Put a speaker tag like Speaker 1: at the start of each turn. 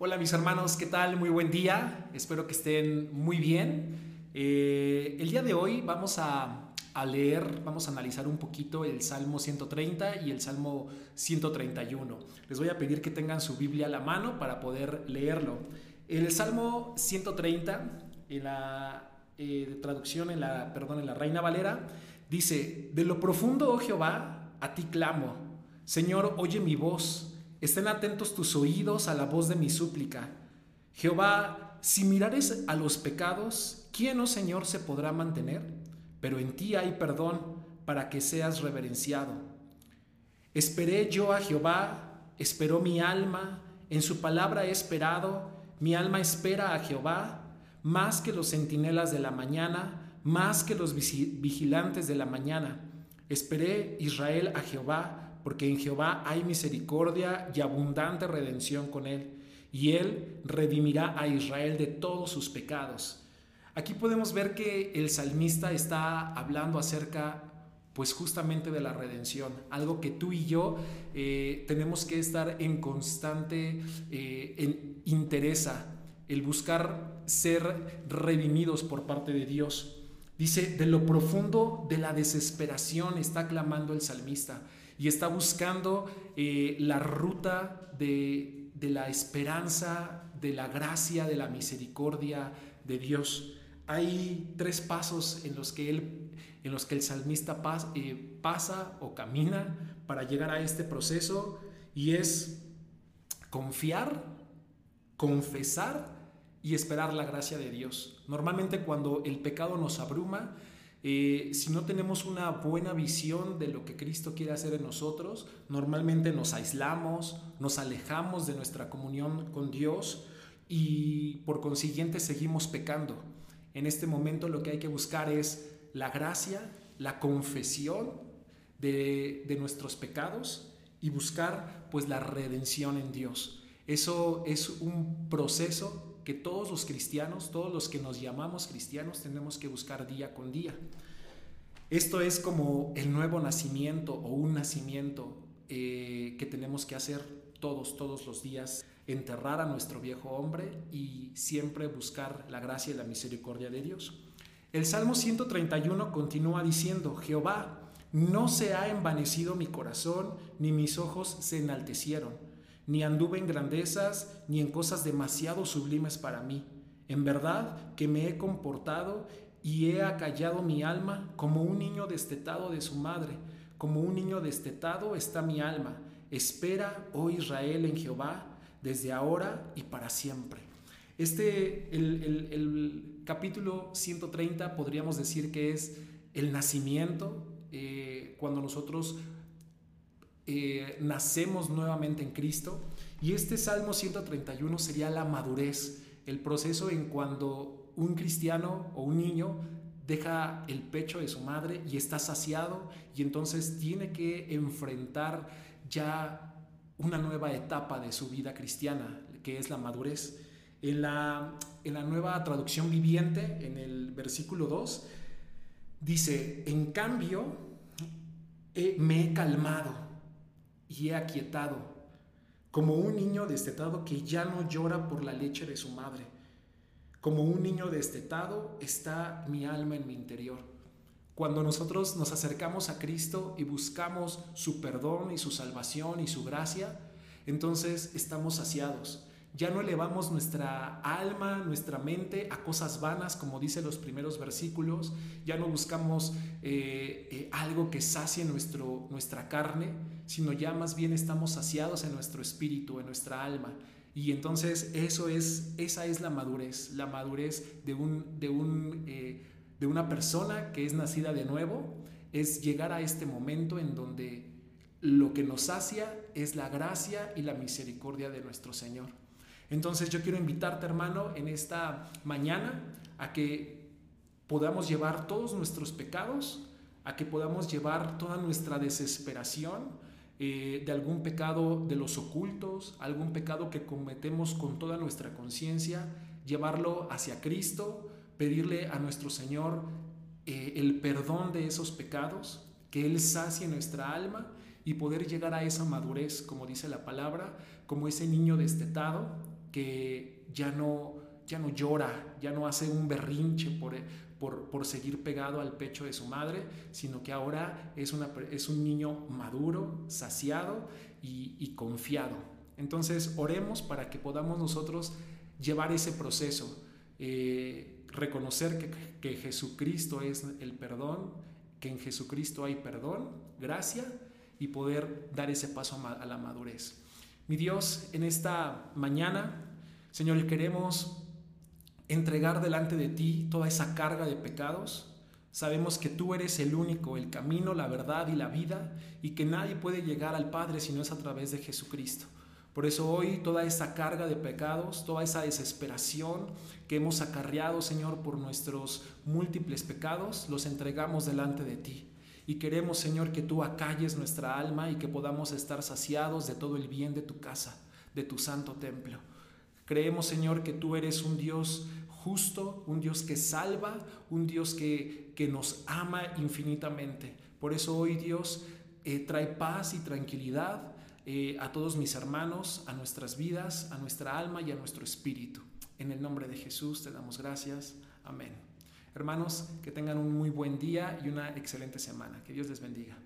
Speaker 1: Hola mis hermanos, ¿qué tal? Muy buen día, espero que estén muy bien. Eh, el día de hoy vamos a, leer, vamos a analizar un poquito el Salmo 130 y el Salmo 131. Les voy a pedir que tengan su Biblia a la mano para poder leerlo. El Salmo 130, en la eh, traducción, en la, perdón, en la Reina Valera, dice, de lo profundo, oh Jehová, a ti clamo. Señor, oye mi voz Estén atentos tus oídos a la voz de mi súplica. Jehová, si mirares a los pecados, ¿quién, oh Señor, se podrá mantener? Pero en ti hay perdón para que seas reverenciado. Esperé yo a Jehová, esperó mi alma, en su palabra he esperado, mi alma espera a Jehová, más que los centinelas de la mañana, más que los vigilantes de la mañana. Esperé Israel a Jehová, porque en Jehová hay misericordia y abundante redención con él, y él redimirá a Israel de todos sus pecados. Aquí podemos ver que el salmista está hablando acerca pues justamente de la redención, algo que tú y yo eh, tenemos que estar en constante eh, en interesa, el buscar ser redimidos por parte de Dios. Dice, de lo profundo de la desesperación está clamando el salmista y está buscando eh, la ruta de, la esperanza, de la gracia, de la misericordia de Dios. Hay tres pasos en los que, él, en los que el salmista eh, pasa o camina para llegar a este proceso y es confiar, confesar y esperar la gracia de Dios. Normalmente cuando el pecado nos abruma, eh, si no tenemos una buena visión de lo que Cristo quiere hacer en nosotros, normalmente nos aislamos, nos alejamos de nuestra comunión con Dios y por consiguiente seguimos pecando. En este momento lo que hay que buscar es la gracia, la confesión de, de nuestros pecados y buscar pues la redención en Dios. Eso es un proceso que todos los cristianos, todos los que nos llamamos cristianos, tenemos que buscar día con día. Esto es como el nuevo nacimiento o un nacimiento eh, que tenemos que hacer todos, todos los días, enterrar a nuestro viejo hombre y siempre buscar la gracia y la misericordia de Dios. El Salmo 131 continúa diciendo, Jehová, no se ha envanecido mi corazón, ni mis ojos se enaltecieron ni anduve en grandezas, ni en cosas demasiado sublimes para mí. En verdad que me he comportado y he acallado mi alma como un niño destetado de su madre, como un niño destetado está mi alma. Espera, oh Israel, en Jehová, desde ahora y para siempre. Este, el, capítulo 130 podríamos decir que es el nacimiento, eh, cuando nosotros eh, nacemos nuevamente en Cristo. Y este Salmo 131 sería la madurez, el proceso en cuando un cristiano o un niño deja el pecho de su madre y está saciado y entonces tiene que enfrentar ya una nueva etapa de su vida cristiana, que es la madurez. En la, en la nueva traducción viviente, en el versículo 2, dice, en cambio, me he calmado y he aquietado, como un niño destetado que ya no llora por la leche de su madre. Como un niño destetado está mi alma en mi interior. Cuando nosotros nos acercamos a Cristo y buscamos su perdón y su salvación y su gracia, entonces estamos saciados ya no elevamos nuestra alma, nuestra mente a cosas vanas, como dice los primeros versículos. Ya no buscamos eh, eh, algo que sacie nuestro, nuestra carne, sino ya más bien estamos saciados en nuestro espíritu, en nuestra alma. Y entonces eso es, esa es la madurez, la madurez de, un, de, un, eh, de una persona que es nacida de nuevo, es llegar a este momento en donde lo que nos sacia es la gracia y la misericordia de nuestro Señor. Entonces yo quiero invitarte, hermano, en esta mañana a que podamos llevar todos nuestros pecados, a que podamos llevar toda nuestra desesperación eh, de algún pecado de los ocultos, algún pecado que cometemos con toda nuestra conciencia, llevarlo hacia Cristo, pedirle a nuestro Señor eh, el perdón de esos pecados, que Él sacie nuestra alma y poder llegar a esa madurez, como dice la palabra, como ese niño destetado que ya no, ya no llora, ya no hace un berrinche por, por, seguir pegado al pecho de su madre, sino que ahora es, una, es un niño maduro, saciado y, y confiado. Entonces oremos para que podamos nosotros llevar ese proceso, eh, reconocer que, que Jesucristo es el perdón, que en Jesucristo hay perdón, gracia y poder dar ese paso a la madurez. Mi Dios, en esta mañana, Señor, queremos entregar delante de ti toda esa carga de pecados. Sabemos que tú eres el único, el camino, la verdad y la vida, y que nadie puede llegar al Padre si no es a través de Jesucristo. Por eso hoy toda esa carga de pecados, toda esa desesperación que hemos acarreado, Señor, por nuestros múltiples pecados, los entregamos delante de ti. Y queremos, Señor, que tú acalles nuestra alma y que podamos estar saciados de todo el bien de tu casa, de tu santo templo. Creemos, Señor, que tú eres un Dios justo, un Dios que salva, un Dios que, que nos ama infinitamente. Por eso hoy, Dios, eh, trae paz y tranquilidad eh, a todos mis hermanos, a nuestras vidas, a nuestra alma y a nuestro espíritu. En el nombre de Jesús te damos gracias. Amén. Hermanos, que tengan un muy buen día y una excelente semana. Que Dios les bendiga.